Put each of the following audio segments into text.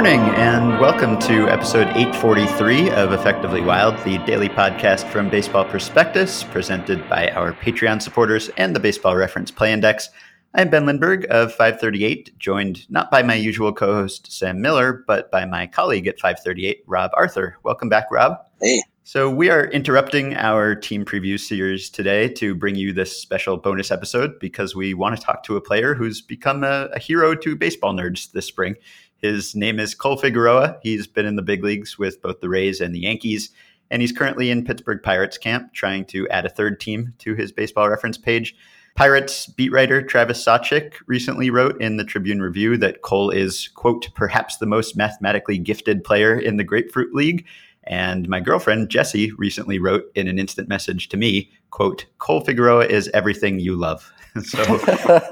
morning, and welcome to episode 843 of Effectively Wild, the daily podcast from Baseball Prospectus, presented by our Patreon supporters and the Baseball Reference Play Index. I'm Ben Lindbergh of 538, joined not by my usual co host, Sam Miller, but by my colleague at 538, Rob Arthur. Welcome back, Rob. Hey. So, we are interrupting our team preview series today to bring you this special bonus episode because we want to talk to a player who's become a, a hero to baseball nerds this spring. His name is Cole Figueroa. He's been in the big leagues with both the Rays and the Yankees, and he's currently in Pittsburgh Pirates camp trying to add a third team to his baseball reference page. Pirates beat writer Travis Sawchik recently wrote in the Tribune Review that Cole is, quote, perhaps the most mathematically gifted player in the Grapefruit League. And my girlfriend, Jessie, recently wrote in an instant message to me, quote, Cole Figueroa is everything you love. so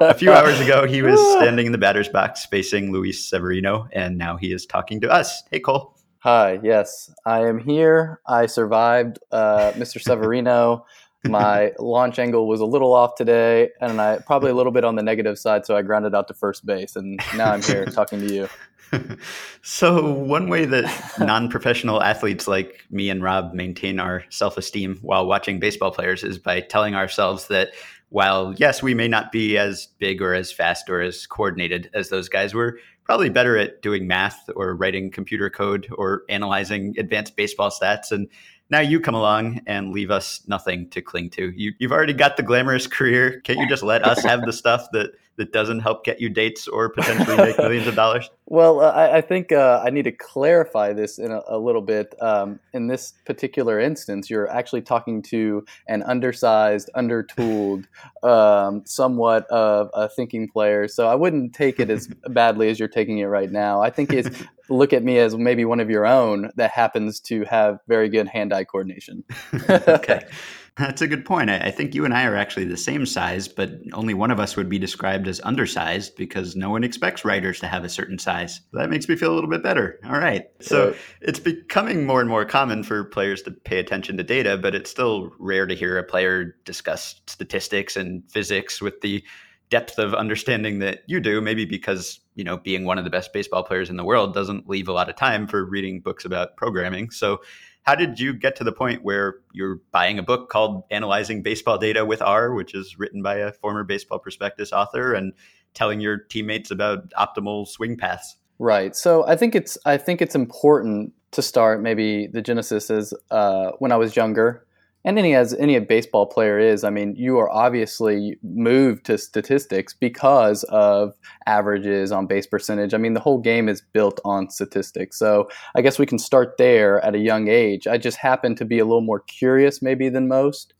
a few hours ago, he was standing in the batter's box facing Luis Severino, and now he is talking to us. Hey, Cole. Hi, yes, I am here. I survived uh, Mr. Severino. My launch angle was a little off today, and I probably a little bit on the negative side, so I grounded out to first base, and now I'm here talking to you. so one way that non-professional athletes like me and Rob maintain our self-esteem while watching baseball players is by telling ourselves that while yes, we may not be as big or as fast or as coordinated as those guys, we're probably better at doing math or writing computer code or analyzing advanced baseball stats. And now you come along and leave us nothing to cling to. You, have already got the glamorous career. Can't you just let us have the stuff that that doesn't help get you dates or potentially make millions of dollars? Well, uh, I, I, think uh, I need to clarify this in a, a little bit. Um, in this particular instance, you're actually talking to an undersized, undertooled, um, somewhat of a thinking player. So I wouldn't take it as badly as you're taking it right now. I think it's look at me as maybe one of your own that happens to have very good hand-eye coordination. okay. That's a good point. I, think you and I are actually the same size, but only one of us would be described as undersized because no one expects writers to have a certain size. That makes me feel a little bit better. All right. So it's becoming more and more common for players to pay attention to data, but it's still rare to hear a player discuss statistics and physics with the depth of understanding that you do, maybe because, you know, being one of the best baseball players in the world doesn't leave a lot of time for reading books about programming. So how did you get to the point where you're buying a book called Analyzing Baseball Data with R, which is written by a former Baseball Prospectus author, and telling your teammates about optimal swing paths? Right. So I think it's I think it's important to start. Maybe the genesis is uh, when I was younger and any as any baseball player is, I mean, you are obviously moved to statistics because of averages on base percentage. I mean, the whole game is built on statistics. So I guess we can start there at a young age. I just happen to be a little more curious, maybe than most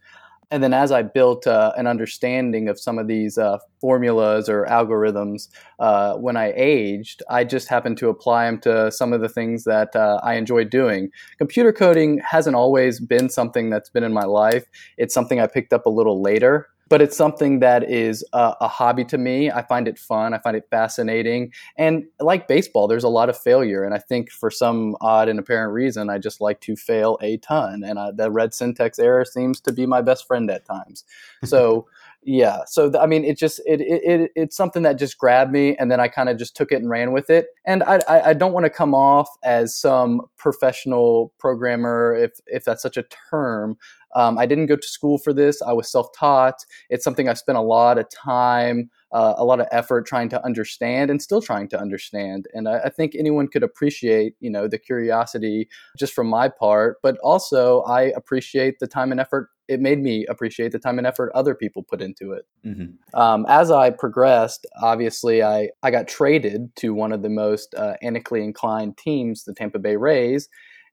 and then as I built uh, an understanding of some of these uh, formulas or algorithms uh, when I aged, I just happened to apply them to some of the things that uh, I enjoy doing. Computer coding hasn't always been something that's been in my life. It's something I picked up a little later but it's something that is a, a, hobby to me. I find it fun. I find it fascinating. And like baseball, there's a lot of failure. And I think for some odd and apparent reason, I just like to fail a ton. And I, the red syntax error seems to be my best friend at times. So, yeah. So, I mean, it just, it, it, it it's something that just grabbed me. And then I kind of just took it and ran with it. And I, I, I don't want to come off as some professional programmer, if, if that's such a term, um, I didn't go to school for this. I was self taught. It's something I spent a lot of time, uh, a lot of effort trying to understand and still trying to understand. And I, I, think anyone could appreciate, you know, the curiosity just from my part, but also I appreciate the time and effort. It made me appreciate the time and effort other people put into it. Mm-hmm. Um, as I progressed, obviously, I, I got traded to one of the most uh, analytically inclined teams, the Tampa Bay Rays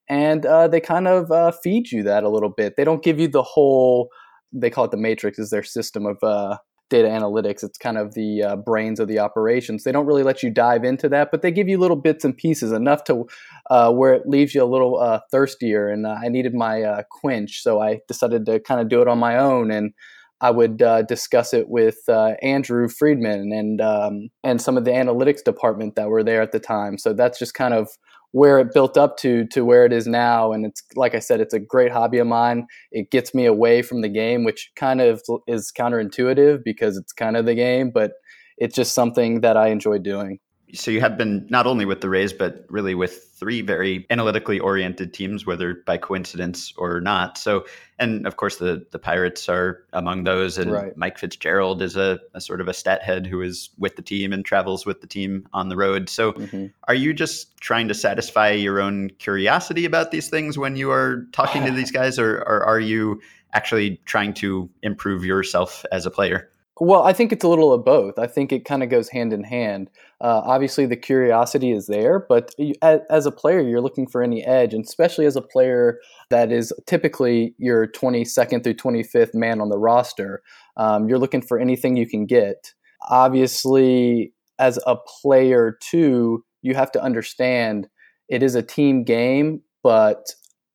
and uh, they kind of uh, feed you that a little bit. They don't give you the whole. They call it the matrix. Is their system of uh, data analytics? It's kind of the uh, brains of the operations. They don't really let you dive into that, but they give you little bits and pieces enough to uh, where it leaves you a little uh, thirstier. And I needed my quench, so I decided to kind of do it on my own and. I would uh, discuss it with uh, Andrew Friedman and um, and some of the analytics department that were there at the time. So that's just kind of where it built up to to where it is now. And it's like I said, it's a great hobby of mine. It gets me away from the game, which kind of is counterintuitive because it's kind of the game, but it's just something that I enjoy doing so you have been not only with the Rays, but really with three very analytically oriented teams, whether by coincidence or not. So, and of course, the the Pirates are among those, and right. Mike Fitzgerald is a, a, sort of a stat head who is with the team and travels with the team on the road. So, mm-hmm. are you just trying to satisfy your own curiosity about these things when you are talking to these guys, or, or are you actually trying to improve yourself as a player? Well, I think it's a little of both. I think it kind of goes hand in hand. Uh, obviously, the curiosity is there, but you, as, as, a player, you're looking for any edge, and especially as a player that is typically your 22nd through 25th man on the roster, um, you're looking for anything you can get. Obviously, as a player, too, you have to understand it is a team game, but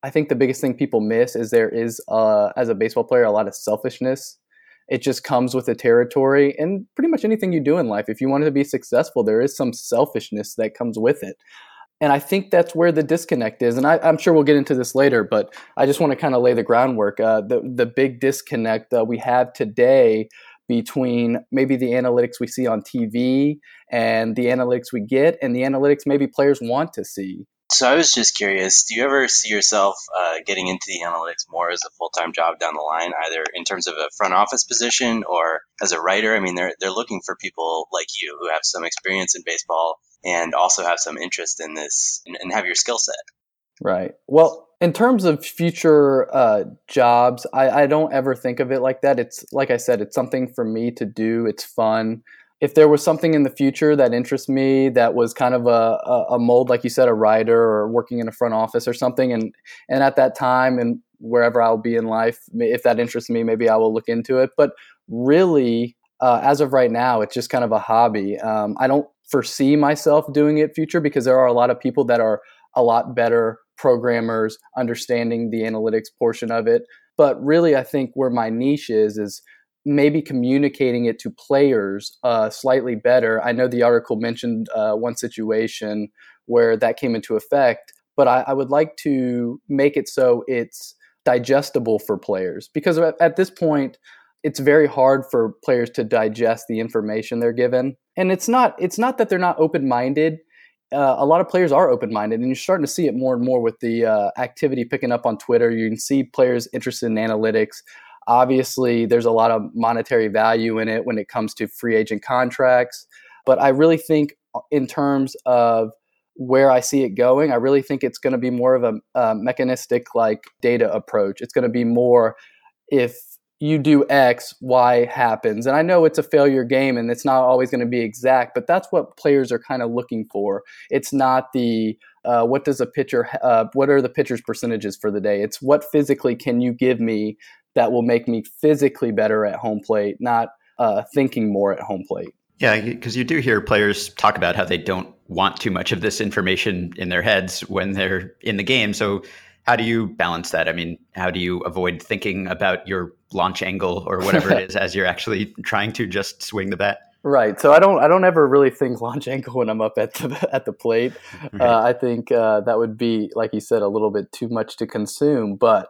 I think the biggest thing people miss is there is, uh, as a baseball player, a lot of selfishness it just comes with the territory and pretty much anything you do in life. If you want to be successful, there is some selfishness that comes with it. And I think that's where the disconnect is. And I, am sure we'll get into this later, but I just want to kind of lay the groundwork. Uh, the, the big disconnect uh, we have today between maybe the analytics we see on TV and the analytics we get and the analytics maybe players want to see. So I was just curious, do you ever see yourself uh, getting into the analytics more as a full-time job down the line, either in terms of a front office position or as a writer? I mean, they're, they're looking for people like you who have some experience in baseball and also have some interest in this and, and have your skill set. Right. Well, in terms of future uh, jobs, I, I don't ever think of it like that. It's like I said, it's something for me to do. It's fun if there was something in the future that interests me that was kind of a, a, mold, like you said, a writer or working in a front office or something, and and at that time and wherever I'll be in life, if that interests me, maybe I will look into it. But really, uh, as of right now, it's just kind of a hobby. Um, I don't foresee myself doing it future because there are a lot of people that are a lot better programmers, understanding the analytics portion of it. But really, I think where my niche is is maybe communicating it to players uh, slightly better. I know the article mentioned uh, one situation where that came into effect, but I, I, would like to make it so it's digestible for players because at, at this point, it's very hard for players to digest the information they're given, and it's not it's not that they're not open minded. Uh, a lot of players are open minded, and you're starting to see it more and more with the uh, activity picking up on Twitter. You can see players interested in analytics. Obviously, there's a lot of monetary value in it when it comes to free agent contracts. But I really think, uh, in terms of where I see it going, I really think it's going to be more of a, a mechanistic like data approach. It's going to be more if you do X, Y happens. And I know it's a failure game and it's not always going to be exact, but that's what players are kind of looking for. It's not the uh, what does a pitcher, uh, what are the pitcher's percentages for the day? It's what physically can you give me that will make me physically better at home plate, not uh, thinking more at home plate. Yeah, because you do hear players talk about how they don't want too much of this information in their heads when they're in the game. So, how do you balance that? I mean, how do you avoid thinking about your launch angle or whatever it is as you're actually trying to just swing the bat? Right. So I don't I don't ever really think launch angle when I'm up at the at the plate. Right. Uh, I think uh, that would be, like you said, a little bit too much to consume. But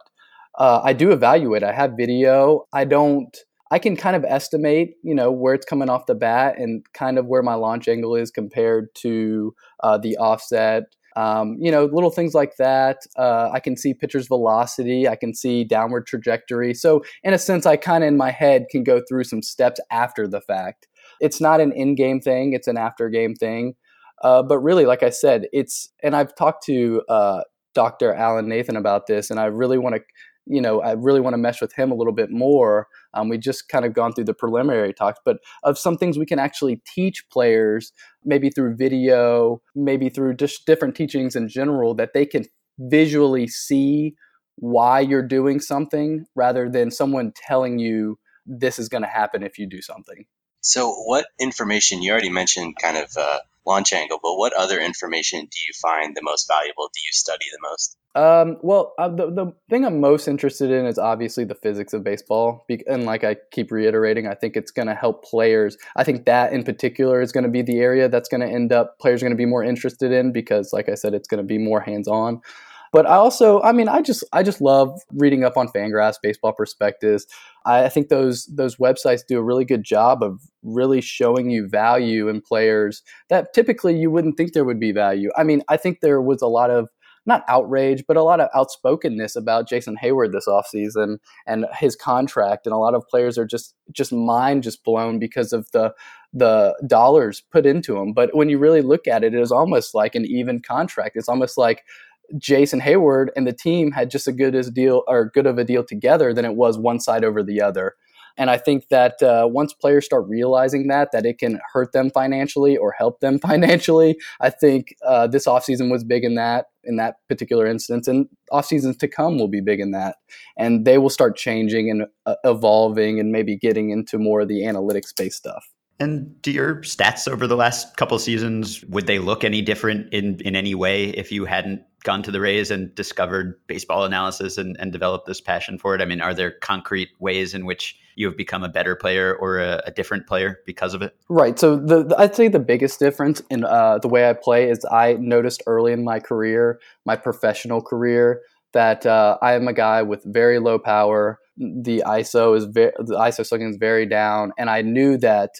uh, I do evaluate. I have video. I don't. I can kind of estimate, you know, where it's coming off the bat and kind of where my launch angle is compared to uh, the offset. Um, you know, little things like that. Uh, I can see pitcher's velocity. I can see downward trajectory. So, in a sense, I kind of in my head can go through some steps after the fact. It's not an in-game thing; it's an after-game thing. Uh, but really, like I said, it's and I've talked to uh, Dr. Alan Nathan about this, and I really want to you know, I really want to mesh with him a little bit more. Um, we just kind of gone through the preliminary talks, but of some things we can actually teach players, maybe through video, maybe through just different teachings in general, that they can visually see why you're doing something rather than someone telling you this is going to happen if you do something. So, what information you already mentioned kind of uh, launch angle, but what other information do you find the most valuable? Do you study the most? Um, well, uh, the the thing I'm most interested in is obviously the physics of baseball, and like I keep reiterating, I think it's going to help players. I think that in particular is going to be the area that's going to end up players are going to be more interested in because, like I said, it's going to be more hands on. But I also, I mean, I just I just love reading up on Fangraphs, baseball prospectus. I think those those websites do a really good job of really showing you value in players that typically you wouldn't think there would be value. I mean, I think there was a lot of not outrage, but a lot of outspokenness about Jason Heyward this offseason and his contract. And a lot of players are just just mind just blown because of the the dollars put into him. But when you really look at it, it is almost like an even contract. It's almost like Jason Heyward and the team had just a good as deal or good of a deal together than it was one side over the other. And I think that uh, once players start realizing that, that it can hurt them financially or help them financially, I think uh, this offseason was big in that, in that particular instance. And off seasons to come will be big in that. And they will start changing and uh, evolving and maybe getting into more of the analytics based stuff. And do your stats over the last couple seasons would they look any different in in any way if you hadn't gone to the Rays and discovered baseball analysis and, and developed this passion for it? I mean, are there concrete ways in which you have become a better player or a, a different player because of it? Right. So the, the I'd say the biggest difference in uh, the way I play is I noticed early in my career, my professional career, that uh, I am a guy with very low power. The ISO is very, the ISO slugging is very down, and I knew that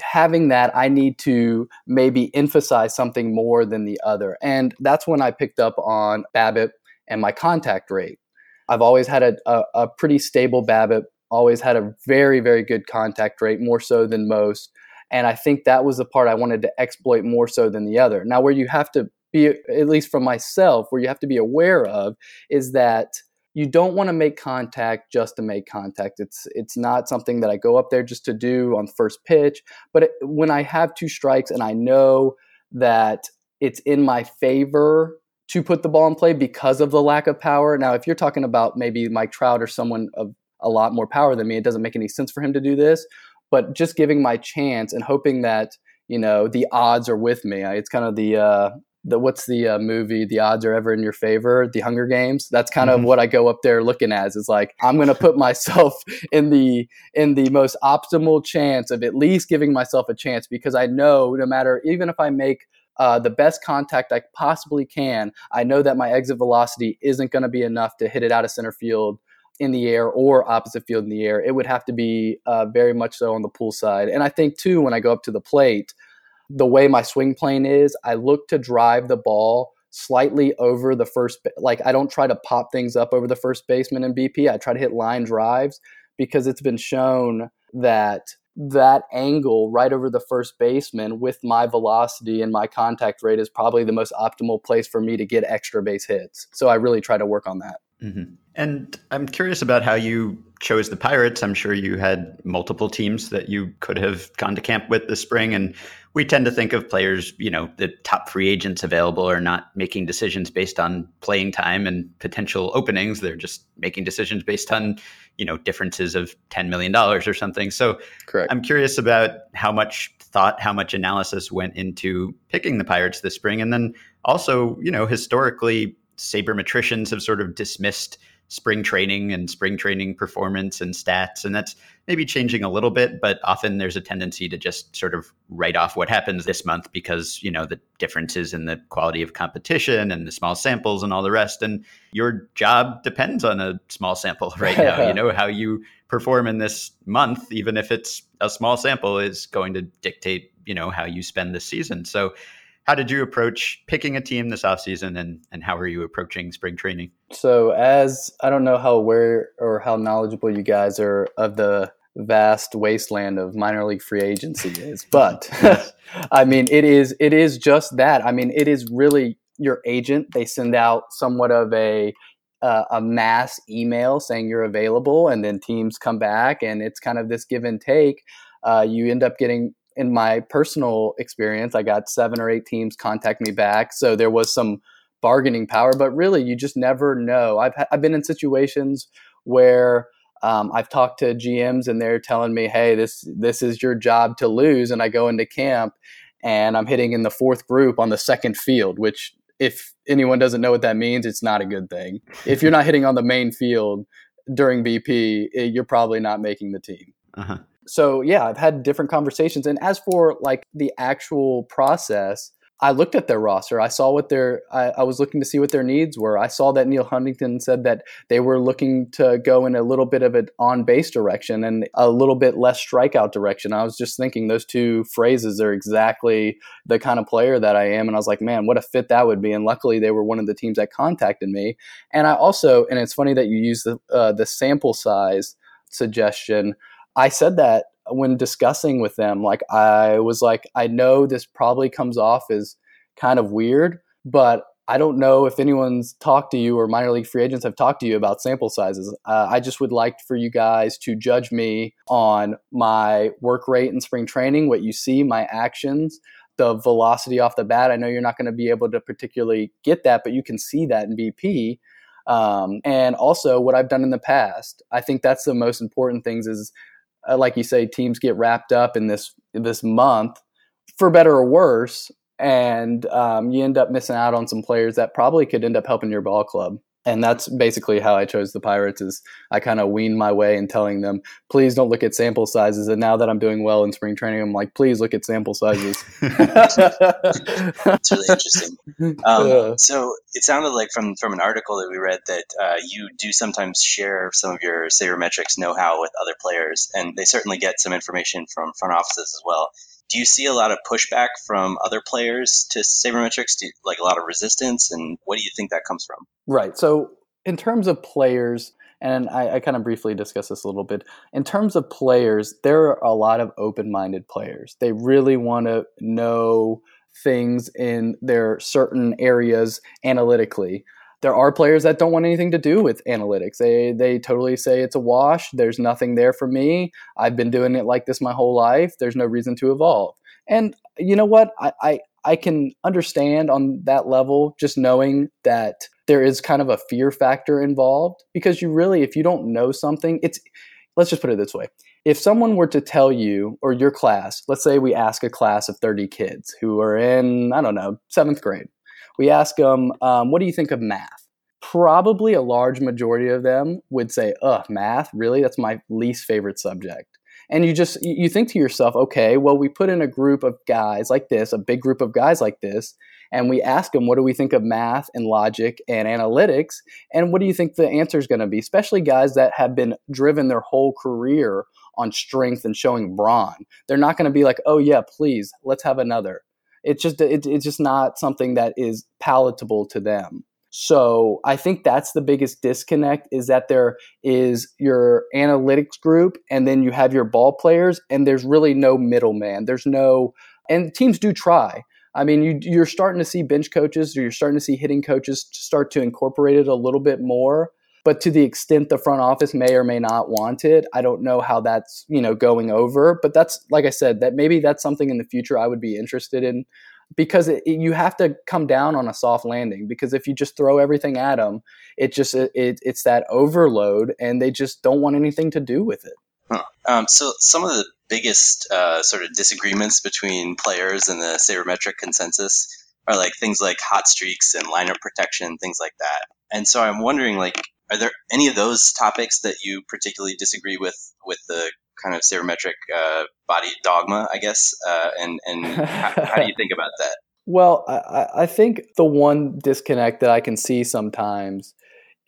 having that, I need to maybe emphasize something more than the other. And that's when I picked up on BABIP and my contact rate. I've always had a, a, a pretty stable BABIP, always had a very, very good contact rate, more so than most. And I think that was the part I wanted to exploit more so than the other. Now, where you have to be, at least for myself, where you have to be aware of is that you don't want to make contact just to make contact. It's it's not something that I go up there just to do on first pitch. But it, when I have two strikes and I know that it's in my favor to put the ball in play because of the lack of power. Now, if you're talking about maybe Mike Trout or someone of a lot more power than me, it doesn't make any sense for him to do this. But just giving my chance and hoping that you know the odds are with me. It's kind of the uh, the what's the uh, movie the odds are ever in your favor the hunger games that's kind mm-hmm. of what i go up there looking as is like i'm going to put myself in the in the most optimal chance of at least giving myself a chance because i know no matter even if i make uh, the best contact I possibly can. I know that my exit velocity isn't going to be enough to hit it out of center field in the air or opposite field in the air. It would have to be uh, very much so on the pull side. And I think too, when I go up to the plate, the way my swing plane is, I look to drive the ball slightly over the first like I don't try to pop things up over the first baseman in BP. I try to hit line drives because it's been shown that that angle right over the first baseman with my velocity and my contact rate is probably the most optimal place for me to get extra base hits. So I really try to work on that. Mm-hmm. And I'm curious about how you chose the Pirates. I'm sure you had multiple teams that you could have gone to camp with this spring. And we tend to think of players, you know, the top free agents available are not making decisions based on playing time and potential openings. They're just making decisions based on, you know, differences of $10 million or something. So Correct. I'm curious about how much thought, how much analysis went into picking the Pirates this spring. And then also, you know, historically, sabermetricians have sort of dismissed spring training and spring training performance and stats. And that's maybe changing a little bit, but often there's a tendency to just sort of write off what happens this month because, you know, the differences in the quality of competition and the small samples and all the rest. And your job depends on a small sample right now. you know, how you perform in this month, even if it's a small sample, is going to dictate, you know, how you spend the season. So how did you approach picking a team this offseason and, and how are you approaching spring training? So, as I don't know how aware or how knowledgeable you guys are of the vast wasteland of minor league free agency is, but I mean, it is it is just that. I mean, it is really your agent. They send out somewhat of a uh, a mass email saying you're available, and then teams come back, and it's kind of this give and take. Uh, you end up getting in my personal experience, I got seven or eight teams contact me back. So there was some bargaining power, but really, you just never know. I've, I've been in situations where um, I've talked to GMs and they're telling me, "Hey, this this is your job to lose," and I go into camp and I'm hitting in the fourth group on the second field, which if anyone doesn't know what that means, it's not a good thing. If you're not hitting on the main field during BP, eh, you're probably not making the team. Uh-huh. So yeah, I've had different conversations. And as for like the actual process, I looked at their roster. I saw what their I, I, was looking to see what their needs were. I saw that Neal Huntington said that they were looking to go in a little bit of an on base direction and a little bit less strikeout direction. I was just thinking those two phrases are exactly the kind of player that I am. And I was like, man, what a fit that would be. And luckily they were one of the teams that contacted me. And I also, and it's funny that you use the uh, the sample size suggestion. I said that when discussing with them, like I was like, I know this probably comes off as kind of weird, but I don't know if anyone's talked to you or minor league free agents have talked to you about sample sizes. Uh, I just would like for you guys to judge me on my work rate in spring training, what you see, my actions, the velocity off the bat. I know you're not going to be able to particularly get that, but you can see that in BP. Um, and also what I've done in the past. I think that's the most important things is uh, like you say, teams get wrapped up in this this month, for better or worse, and um, you end up missing out on some players that probably could end up helping your ball club and that's basically how I chose the Pirates. Is I kind of weaned my way in telling them, please don't look at sample sizes. And now that I'm doing well in spring training, I'm like, please look at sample sizes. That's really interesting. Um, So it sounded like from from an article that we read that uh, you do sometimes share some of your sabermetrics know-how with other players, and they certainly get some information from front offices as well do you see a lot of pushback from other players to sabermetrics? Do like a lot of resistance, and what do you think that comes from? Right. So, in terms of players, and I, I kind of briefly discussed this a little bit. In terms of players, there are a lot of open-minded players. They really want to know things in their certain areas analytically there are players that don't want anything to do with analytics. They they totally say it's a wash. There's nothing there for me. I've been doing it like this my whole life. There's no reason to evolve. And you know what? I, I, I can understand on that level just knowing that there is kind of a fear factor involved because you really, if you don't know something, it's let's just put it this way. If someone were to tell you or your class, let's say we ask a class of 30 kids who are in, I don't know, seventh grade, we ask them, um, what do you think of math? Probably a large majority of them would say, ugh, math? Really? That's my least favorite subject. And you just, you think to yourself, okay, well, we put in a group of guys like this, a big group of guys like this, and we ask them, what do we think of math and logic and analytics? And what do you think the answer is going to be? Especially guys that have been driven their whole career on strength and showing brawn. They're not going to be like, oh, yeah, please, let's have another. It's just it, it's just not something that is palatable to them. So I think that's the biggest disconnect is that there is your analytics group and then you have your ball players and there's really no middleman. There's no and teams do try. I mean, you, you're starting to see bench coaches or you're starting to see hitting coaches start to incorporate it a little bit more but to the extent the front office may or may not want it i don't know how that's you know going over but that's like i said that maybe that's something in the future i would be interested in because it, you have to come down on a soft landing because if you just throw everything at them it just it, it's that overload and they just don't want anything to do with it huh. um, so some of the biggest uh, sort of disagreements between players and the sabermetric consensus are like things like hot streaks and lineup protection things like that and so i'm wondering like are there any of those topics that you particularly disagree with with the kind of sabermetric uh, body dogma, I guess? Uh, and and how, how, do you think about that? Well, I, I think the one disconnect that I can see sometimes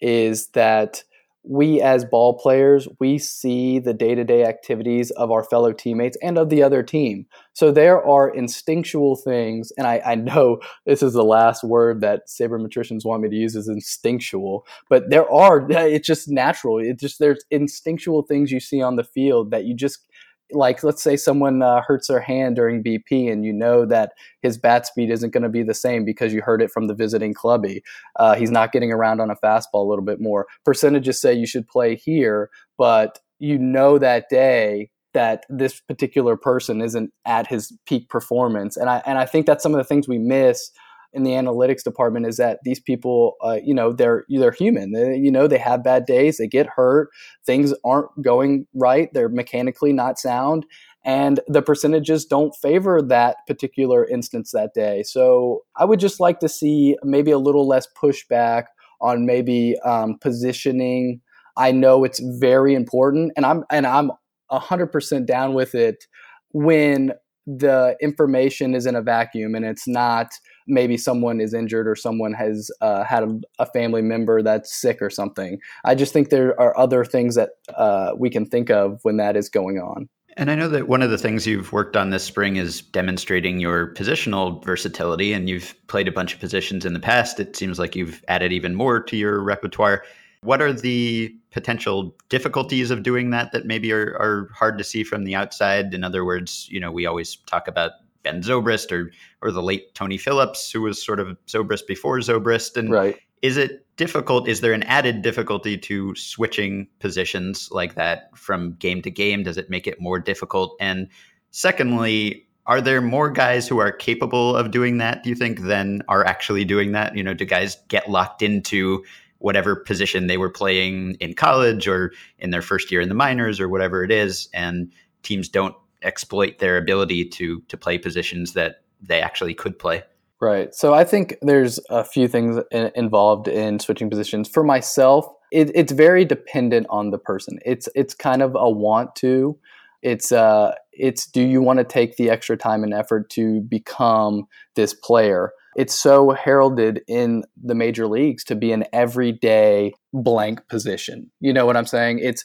is that we as ball players we see the day-to-day activities of our fellow teammates and of the other team. So there are instinctual things and i, I know this is the last word that sabermetricians want me to use is instinctual but there are it's just natural. It's just there's instinctual things you see on the field that you just like let's say someone uh, hurts their hand during BP and you know that his bat speed isn't going to be the same because you heard it from the visiting clubby. Uh, he's not getting around on a fastball a little bit more. Percentages say you should play here, but you know that day that this particular person isn't at his peak performance. And I and I think that's some of the things we miss in the analytics department is that these people, uh, you know, they're they're human. They, you know, they have bad days, they get hurt, things aren't going right, they're mechanically not sound, and the percentages don't favor that particular instance that day. So I would just like to see maybe a little less pushback on maybe um, positioning. I know it's very important, and I'm and I'm hundred percent down with it when the information is in a vacuum and it's not maybe someone is injured or someone has uh, had a, a, family member that's sick or something. I just think there are other things that uh, we can think of when that is going on. And I know that one of the things you've worked on this spring is demonstrating your positional versatility, and you've played a bunch of positions in the past. It seems like you've added even more to your repertoire. What are the potential difficulties of doing that that maybe are, are hard to see from the outside? In other words, you know, we always talk about Ben Zobrist or or the late Tony Phillips, who was sort of Zobrist before Zobrist. And right. is it difficult? Is there an added difficulty to switching positions like that from game to game? Does it make it more difficult? And secondly, are there more guys who are capable of doing that, do you think, than are actually doing that? You know, do guys get locked into whatever position they were playing in college or in their first year in the minors or whatever it is, and teams don't exploit their ability to to play positions that they actually could play. Right. So I think there's a few things in, involved in switching positions. For myself, it, it's very dependent on the person. It's it's kind of a want to. It's uh it's do you want to take the extra time and effort to become this player? It's so heralded in the major leagues to be an everyday blank position. You know what I'm saying? It's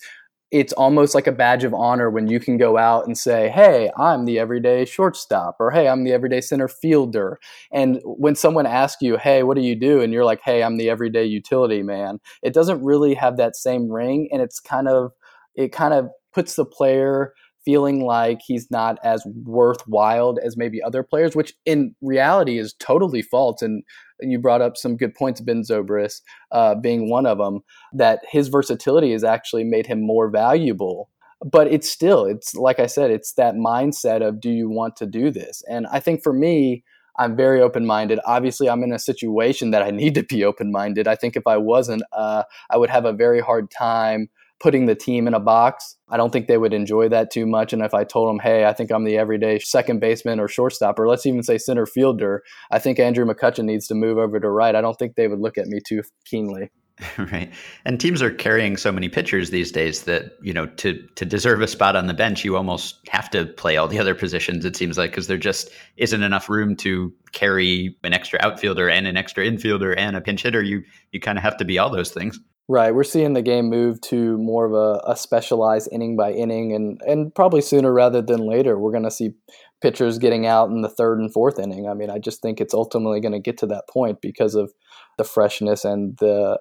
it's almost like a badge of honor when you can go out and say, Hey, I'm the everyday shortstop, or Hey, I'm the everyday center fielder. And when someone asks you, Hey, what do you do? And you're like, Hey, I'm the everyday utility man, it doesn't really have that same ring. And it's kind of, it kind of puts the player feeling like he's not as worthwhile as maybe other players, which in reality is totally false. And you brought up some good points, Ben Zobrist uh, being one of them, that his versatility has actually made him more valuable. But it's still, it's like I said, it's that mindset of do you want to do this? And I think for me, I'm very open minded. Obviously, I'm in a situation that I need to be open minded. I think if I wasn't, uh, I would have a very hard time putting the team in a box. I don't think they would enjoy that too much. And if I told them, hey, I think I'm the everyday second baseman or shortstop, or let's even say center fielder, I think Andrew McCutchen needs to move over to right. I don't think they would look at me too keenly. Right. And teams are carrying so many pitchers these days that, you know, to to deserve a spot on the bench, you almost have to play all the other positions, it seems like, because there just isn't enough room to carry an extra outfielder and an extra infielder and a pinch hitter. You you kind of have to be all those things. Right, we're seeing the game move to more of a, a specialized inning by inning, and and probably sooner rather than later, we're going to see pitchers getting out in the third and fourth inning. I mean, I just think it's ultimately going to get to that point because of the freshness and the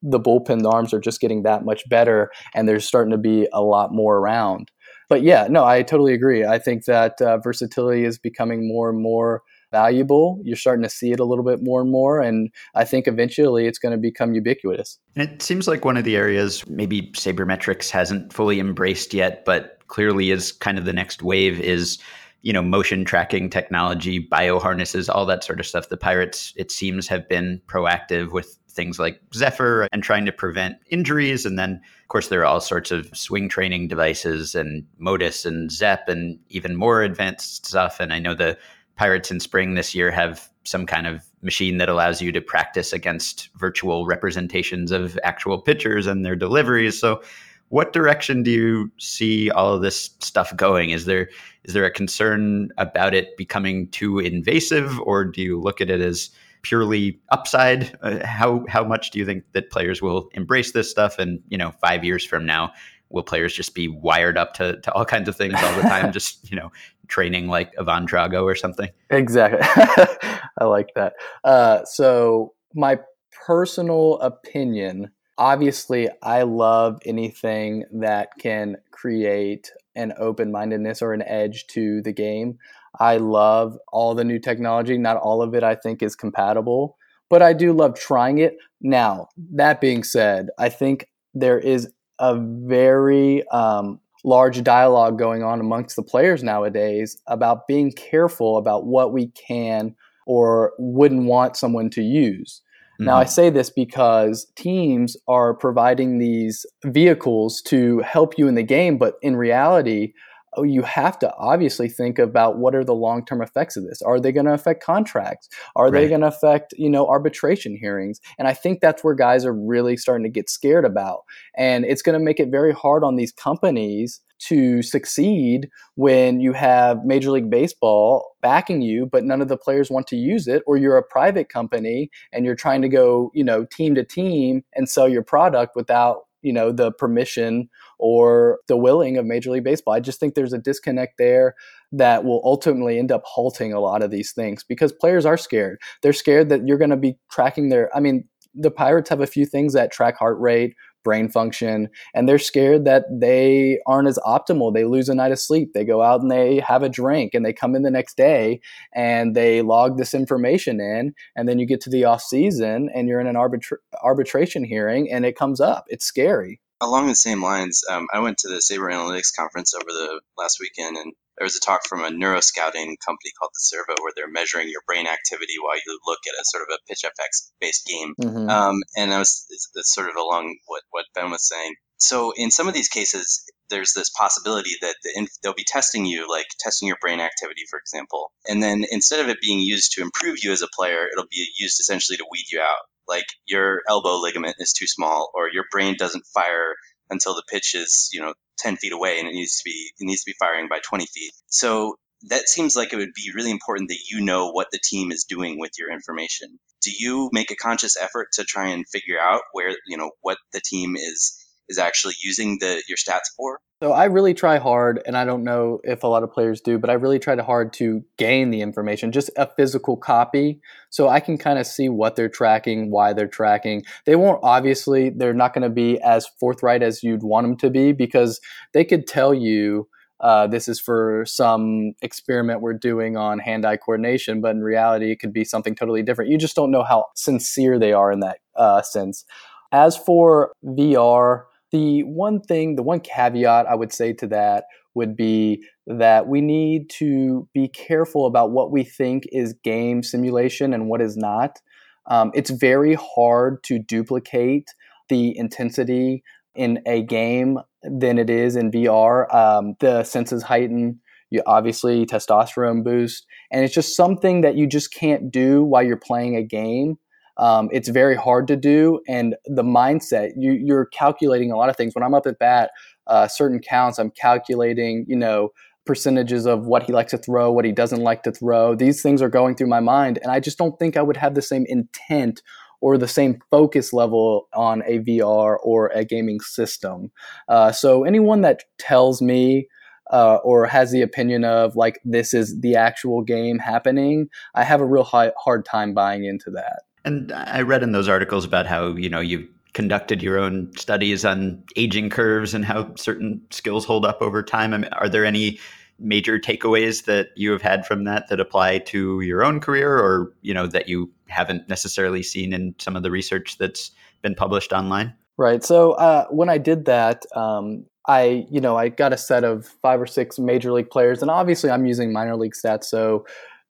the bullpen arms are just getting that much better, and there's starting to be a lot more around. But yeah, no, I totally agree. I think that uh, versatility is becoming more and more valuable. You're starting to see it a little bit more and more. And I think eventually it's going to become ubiquitous. It seems like one of the areas maybe sabermetrics hasn't fully embraced yet, but clearly is kind of the next wave is you know motion tracking technology bio harnesses all that sort of stuff the pirates it seems have been proactive with things like zephyr and trying to prevent injuries and then of course there are all sorts of swing training devices and Motus and Zepp and even more advanced stuff and i know the Pirates in spring this year have some kind of machine that allows you to practice against virtual representations of actual pitchers and their deliveries. So, what direction do you see all of this stuff going? Is there is there a concern about it becoming too invasive, or do you look at it as purely upside? Uh, how how much do you think that players will embrace this stuff? And you know, five years from now, will players just be wired up to, to all kinds of things all the time just you know training like Ivan Drago or something? Exactly. I like that. Uh, so my personal opinion obviously i love anything that can create an open-mindedness or an edge to the game. I love all the new technology. Not all of it i think is compatible but i do love trying it. Now that being said i think there is a very um, large dialogue going on amongst the players nowadays about being careful about what we can or wouldn't want someone to use. Mm-hmm. Now, I mm-hmm. say this because teams are providing these vehicles to help you in the game, but in reality, oh, you have to obviously think about what are the long term effects of this. Are they going to affect contracts? Are right. they going to affect you know arbitration hearings? And I think that's where guys are really starting to get scared about, and it's going to make it very hard on these companies to succeed when you have Major League Baseball backing you, but none of the players want to use it, or you're a private company and you're trying to go, you know, team to team and sell your product without, you know, the permission or the willing of Major League Baseball. I just think there's a disconnect there that will ultimately end up halting a lot of these things because players are scared. They're scared that you're going to be tracking their, I mean, the Pirates have a few things that track heart rate, brain function and they're scared that they aren't as optimal. They lose a night of sleep. They go out and they have a drink and they come in the next day and they log this information in and then you get to the off season and you're in an arbitra- arbitration hearing and it comes up. It's scary. Along the same lines um, i went to the SABR analytics conference over the last weekend and there was a talk from a neuroscouting company called deCervo where they're measuring your brain activity while you look at a sort of a PITCHf/x based game. Mm-hmm. Um, and I was that's sort of along what what Ben was saying. So in some of these cases, there's this possibility that the inf- they'll be testing you, like testing your brain activity, for example, and then instead of it being used to improve you as a player, it'll be used essentially to weed you out. Like your elbow ligament is too small, or your brain doesn't fire until the pitch is, you know, 10 feet away and it needs to be it needs to be firing by 20 feet. So that seems like it would be really important that you know what the team is doing with your information. Do you make a conscious effort to try and figure out where, you know, what the team is is actually using the your stats for? So I really try hard, and I don't know if a lot of players do, but I really try to hard to gain the information, just a physical copy, so I can kind of see what they're tracking, why they're tracking. They won't obviously, they're not going to be as forthright as you'd want them to be because they could tell you. Uh, this is for some experiment we're doing on hand-eye coordination, but in reality, it could be something totally different. You just don't know how sincere they are in that uh, sense. As for VR, the one thing, the one caveat I would say to that would be that we need to be careful about what we think is game simulation and what is not. Um, it's very hard to duplicate the intensity in a game than it is in VR. Um, the senses heighten, you obviously testosterone boost, and it's just something that you just can't do while you're playing a game. Um, it's very hard to do, and the mindset you, you're calculating a lot of things. When I'm up at bat, uh, certain counts, I'm calculating, you know, percentages of what he likes to throw, what he doesn't like to throw. These things are going through my mind, and I just don't think I would have the same intent or the same focus level on a VR or a gaming system. Uh, so anyone that tells me uh, or has the opinion of like this is the actual game happening, I have a real high, hard time buying into that. And I read in those articles about how, you know, you conducted your own studies on aging curves and how certain skills hold up over time. I mean, are there any major takeaways that you have had from that that apply to your own career or, you know, that you haven't necessarily seen in some of the research that's been published online? Right. So uh, when I did that, um, I, you know, I got a set of five or six major league players, and obviously I'm using minor league stats. So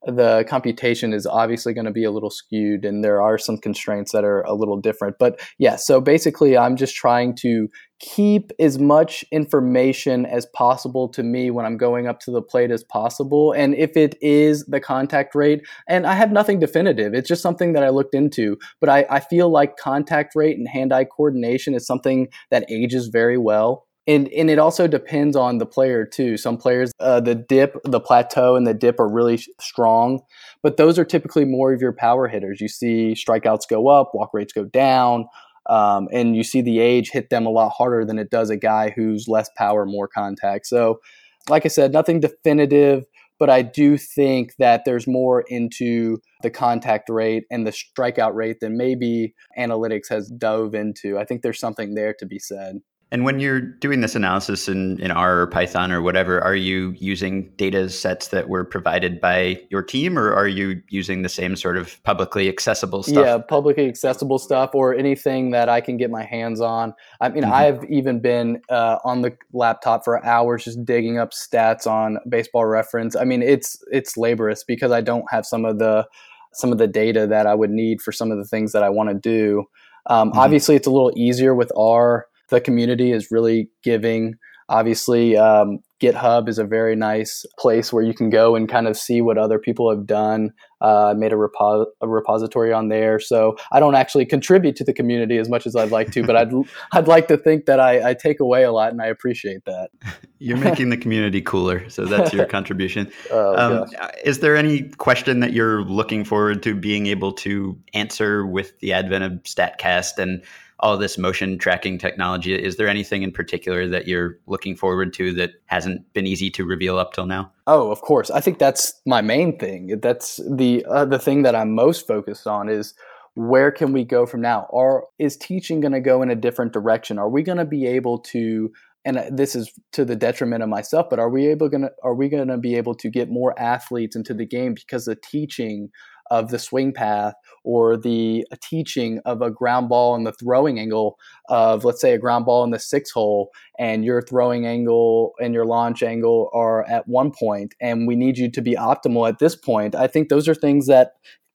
the computation is obviously going to be a little skewed and there are some constraints that are a little different but yeah so basically i'm just trying to keep as much information as possible to me when i'm going up to the plate as possible and if it is the contact rate and i have nothing definitive it's just something that i looked into but i, I feel like contact rate and hand-eye coordination is something that ages very well and and it also depends on the player too. Some players, uh, the dip, the plateau, and the dip are really strong, but those are typically more of your power hitters. You see strikeouts go up, walk rates go down, um, and you see the age hit them a lot harder than it does a guy who's less power, more contact. So, like I said, nothing definitive, but I do think that there's more into the contact rate and the strikeout rate than maybe analytics has dove into. I think there's something there to be said. And when you're doing this analysis in, in R or Python or whatever, are you using data sets that were provided by your team or are you using the same sort of publicly accessible stuff? Yeah, publicly accessible stuff or anything that I can get my hands on. I mean, mm-hmm. I've even been uh, on the laptop for hours just digging up stats on baseball reference. I mean, it's it's laborious because I don't have some of the some of the data that I would need for some of the things that I want to do. Um, mm-hmm. Obviously, it's a little easier with R the community is really giving. Obviously, um, GitHub is a very nice place where you can go and kind of see what other people have done. Uh, I made a, repo- a, repository on there, so I don't actually contribute to the community as much as I'd like to, but I'd I'd like to think that I, I take away a lot, and I appreciate that. You're making the community cooler, so that's your contribution. Oh, um, is there any question that you're looking forward to being able to answer with the advent of Statcast and all this motion tracking technology. Is there anything in particular that you're looking forward to that hasn't been easy to reveal up till now? Oh, of course. I think that's my main thing. That's the uh, the thing that I'm most focused on is where can we go from now? Or is teaching going to go in a different direction? Are we going to be able to and uh, this is to the detriment of myself, but are we able going to are we going to be able to get more athletes into the game because the teaching of the swing path or the teaching of a ground ball and the throwing angle of let's say a ground ball in the six hole and your throwing angle and your launch angle are at one point and we need you to be optimal at this point i think those are things that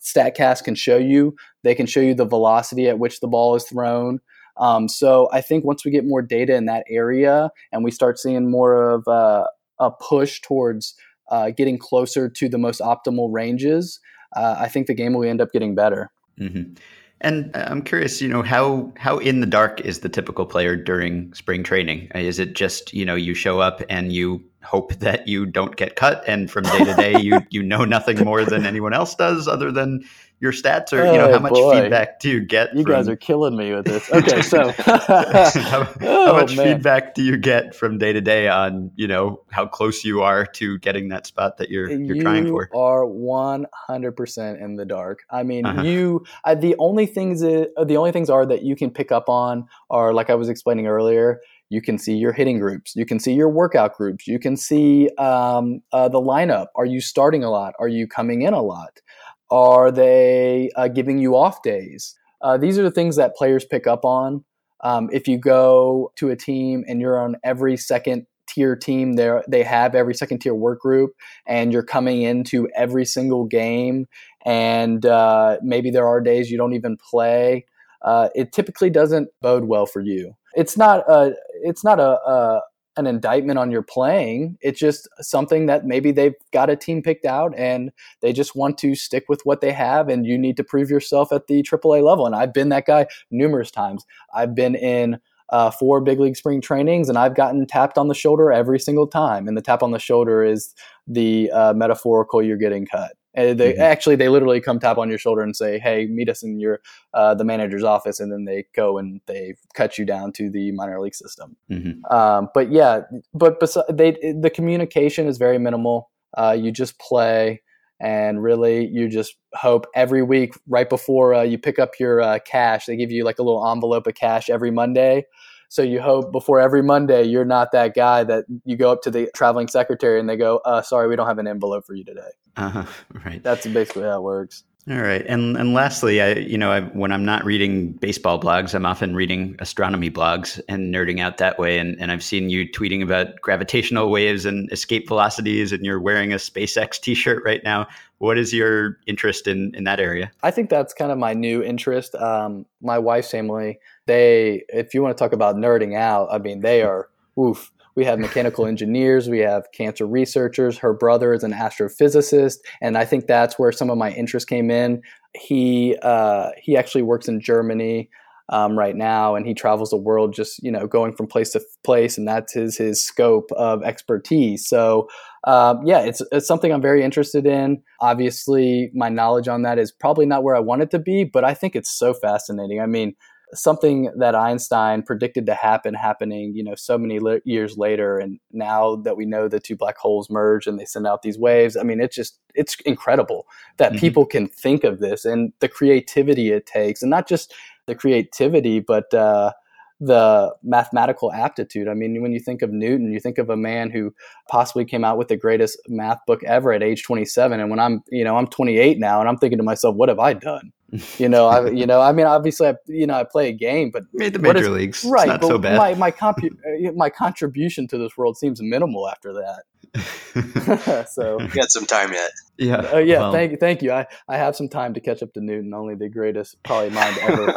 statcast can show you. They can show you the velocity at which the ball is thrown. Um, so i think once we get more data in that area and we start seeing more of a, a push towards uh, getting closer to the most optimal ranges uh, I think the game will end up getting better. Mm-hmm. And I'm curious, you know, how how in the dark is the typical player during spring training? Is it just you know you show up and you hope that you don't get cut, and from day to day you you know nothing more than anyone else does, other than your stats or you know how much boy. feedback do you get you from, guys are killing me with this okay so how, how oh, much man. feedback do you get from day to day on you know how close you are to getting that spot that you're you're you trying for are 100% in the dark i mean Uh-huh. you uh, the only things i- uh, the only things are that you can pick up on are like i was explaining earlier you can see your hitting groups you can see your workout groups you can see um, uh, the lineup are you starting a lot are you coming in a lot are they uh, giving you off days? Uh, these are the things that players pick up on. Um, if you go to a team and you're on every second tier team there they have every second tier work group and you're coming into every single game and uh, maybe there are days you don't even play uh, it typically doesn't bode well for you. It's not a it's not a, a an indictment on your playing it's just something that maybe they've got a team picked out and they just want to stick with what they have and you need to prove yourself at the AAA level and I've been that guy numerous times I've been in uh, four big league spring trainings, and I've gotten tapped on the shoulder every single time. And the tap on the shoulder is the uh, metaphorical you're getting cut. And they Mhm. actually they literally come tap on your shoulder and say, "Hey, meet us in your uh, the manager's office," and then they go and they cut you down to the minor league system. Mhm. Um, but yeah, but besi- they the communication is very minimal. Uh, you just play, and really you just hope every week right before uh, you pick up your uh, cash, they give you like a little envelope of cash every Monday. So you hope before every Monday you're not that guy that you go up to the traveling secretary and they go, uh, "Sorry, we don't have an envelope for you today." Uh-huh. Right. That's basically how it works. All right, and and lastly, I you know I, when I'm not reading baseball blogs, I'm often reading astronomy blogs and nerding out that way. And and I've seen you tweeting about gravitational waves and escape velocities, and you're wearing a SpaceX T-shirt right now. What is your interest in in that area? I think that's kind of my new interest. Um, my wife's family, they, if you want to talk about nerding out, I mean, they are, oof. We have mechanical engineers, we have cancer researchers. Her brother is an astrophysicist, and I think that's where some of my interest came in. He uh, he actually works in Germany um, right now, and he travels the world, just you know, going from place to place, and that's his his scope of expertise. So um, yeah, it's, it's something I'm very interested in. Obviously, my knowledge on that is probably not where I want it to be, but I think it's so fascinating. I mean, something that Einstein predicted to happen happening, you know, so many li- years later, and now that we know the two black holes merge and they send out these waves, I mean, it's just it's incredible that Mhm. people can think of this and the creativity it takes, and not just the creativity, but uh, the mathematical aptitude. I mean, when you think of Newton, you think of a man who possibly came out with the greatest math book ever at age 27. And when I'm, you know, I'm 28 now, and I'm thinking to myself, what have I done? You know, I, you know, I mean, obviously, I, you know, I play a game, but Made the major is- leagues. right, it's not so bad. my my, compu- uh, my contribution to this world seems minimal after that. so. You got some time yet. yeah. Uh, yeah, well, thank you, thank you. I, I have some time to catch up to Newton, only the greatest probably mind ever.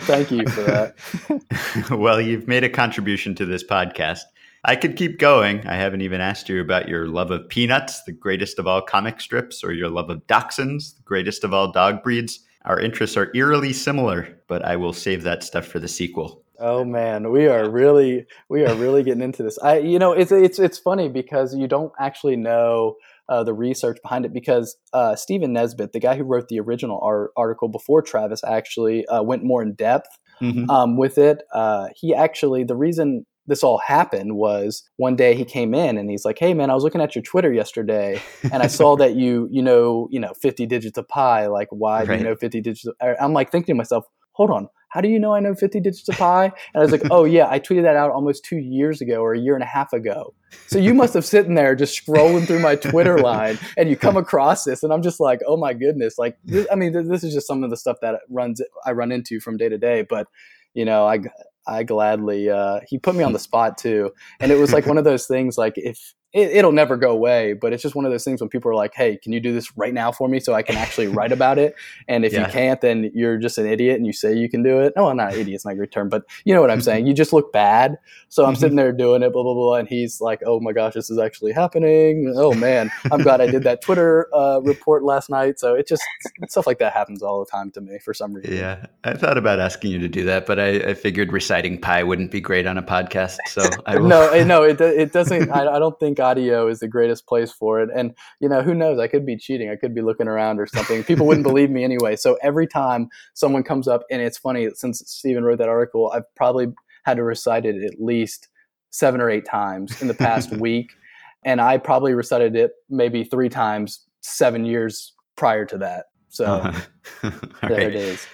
thank you for that. well, you've made a contribution to this podcast. I could keep going. I haven't even asked you about your love of Peanuts, the greatest of all comic strips, or your love of Dachshunds, the greatest of all dog breeds. Our interests are eerily similar, but I will save that stuff for the sequel. Oh man, we are really we are really getting into this. I you know it's it's it's funny because you don't actually know uh, the research behind it because uh, Stephen Nesbitt, the guy who wrote the original art- article before Travis, actually uh, went more in depth mm-hmm. um, with it. Uh, he actually the reason this all happened was one day he came in and he's like, "Hey man, I was looking at your Twitter yesterday and I saw that you you know you know 50 digits of pi. Like why right. do you know 50 digits?" Of, I'm like thinking to myself, "Hold on, how do you know I know 50 digits of pi? And I was like, oh yeah, I tweeted that out almost two years ago or a year and a half ago. So you must have sitting there just scrolling through my Twitter line and you come across this. And I'm just like, oh my goodness. Like, this, I mean, this is just some of the stuff that runs, I run into from day to day. But, you know, I, I gladly, uh, he put me on the spot too. And it was like one of those things, like if, it, will never go away, but it's just one of those things when people are like, "Hey, can you do this right now for me so I can actually write about it?" And if yeah. you can't, then you're just an idiot and you say you can do it. No, I'm not an idiot; it's not a great term, but you know what I'm saying. You just look bad. So I'm sitting there doing it, blah blah blah, and he's like, "Oh my gosh, this is actually happening! Oh man, I'm glad I did that Twitter uh, report last night." So it just stuff like that happens all the time to me for some reason. Yeah, I thought about asking you to do that, but I, I figured reciting pi wouldn't be great on a podcast. So I will. no, no, it it doesn't. I, I don't think audio is the greatest place for it. And you know, who knows? I could be cheating. I could be looking around or something. People wouldn't believe me anyway. So every time someone comes up, and it's funny since Stephen wrote that article, I've probably had to recite it at least seven or eight times in the past week, and I probably recited it maybe three times seven years prior to that. So uh-huh. there right. it is.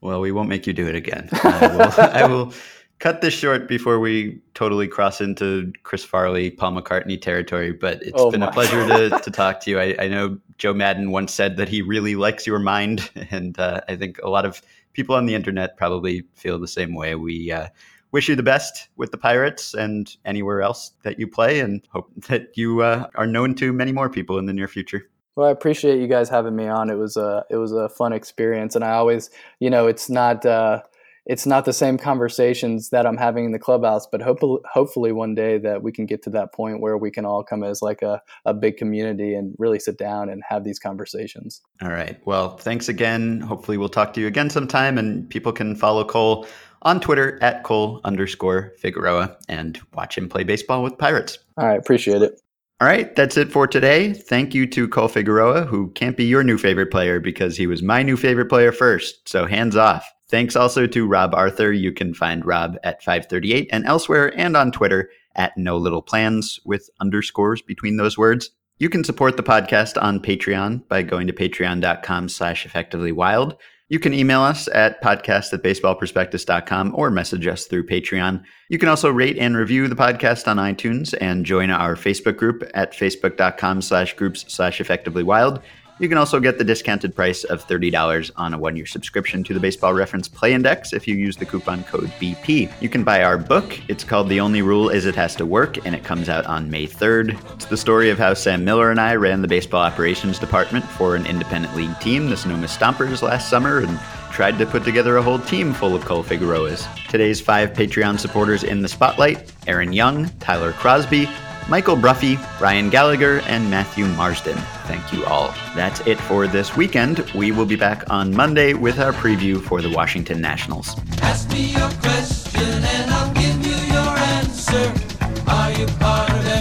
Well, we won't make you do it again. I will, I will cut this short before we totally cross into Chris Farley, Paul McCartney territory. But it's oh been a pleasure to, to talk to you. I, I, know Joe Maddon once said that he really likes your mind, and uh, I think a lot of people on the internet probably feel the same way. We uh, wish you the best with the Pirates and anywhere else that you play, and hope that you uh, are known to many more people in the near future. Well, I appreciate you guys having me on. It was a it was a fun experience, and I always, you know, it's not uh, it's not the same conversations that I'm having in the clubhouse, but hopefully, hopefully one day that we can get to that point where we can all come as like a, a big community and really sit down and have these conversations. All right. Well, thanks again. Hopefully we'll talk to you again sometime and people can follow Cole on Twitter at Cole underscore Figueroa and watch him play baseball with Pirates. All right. Appreciate it. All right, that's it for today. Thank you to Cole Figueroa, who can't be your new favorite player because he was my new favorite player first. So hands off. Thanks also to Rob Arthur. You can find Rob at 538 and elsewhere and on Twitter at No Little Plans with underscores between those words. You can support the podcast on Patreon by going to patreon.com slash effectively wild. You can email us at podcast at baseballprospectus.com or message us through Patreon. You can also rate and review the podcast on iTunes and join our Facebook group at facebook.com slash groups slash effectively wild. You can also get the discounted price of $30 on a one year subscription to the Baseball Reference Play Index if you use the coupon code BP. You can buy our book. It's called The Only Rule Is It Has to Work, and it comes out on May 3rd. It's the story of how Sam Miller and I ran the baseball operations department for an independent league team, the Sonoma Stompers, last summer, and tried to put together a whole team full of Cole Figueroas. Today's five Patreon supporters in the spotlight Aaron Young, Tyler Crosby, Michael Bruffy, Ryan Gallagher, and Matthew Marsden. Thank you all. That's it for this weekend. We will be back on Monday with our preview for the Washington Nationals. Ask me your question and I'll give you your answer. Are you part of?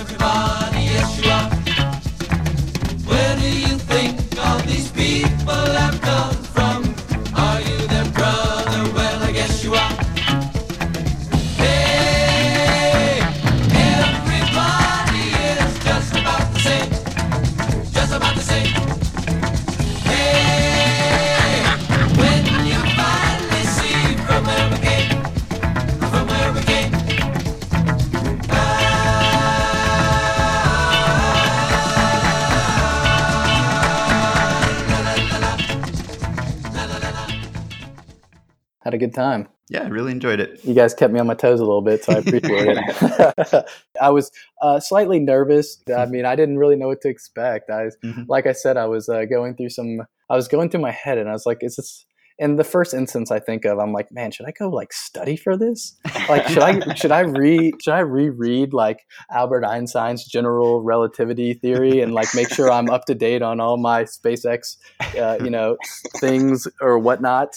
had a good time. Yeah, I really enjoyed it. You guys kept me on my toes a little bit, so I appreciate it. I was uh, slightly nervous. I mm-hmm. mean, I didn't really know what to expect. I, mm-hmm. like I said, I was uh, going through some. I was going through my head, and I was like, "Is this?" And the first instance I think of, I'm like, "Man, should I go like study for this? Like, should I should I read should I reread like Albert Einstein's general relativity theory and like make sure I'm up to date on all my SpaceX, uh, you know, things or whatnot?"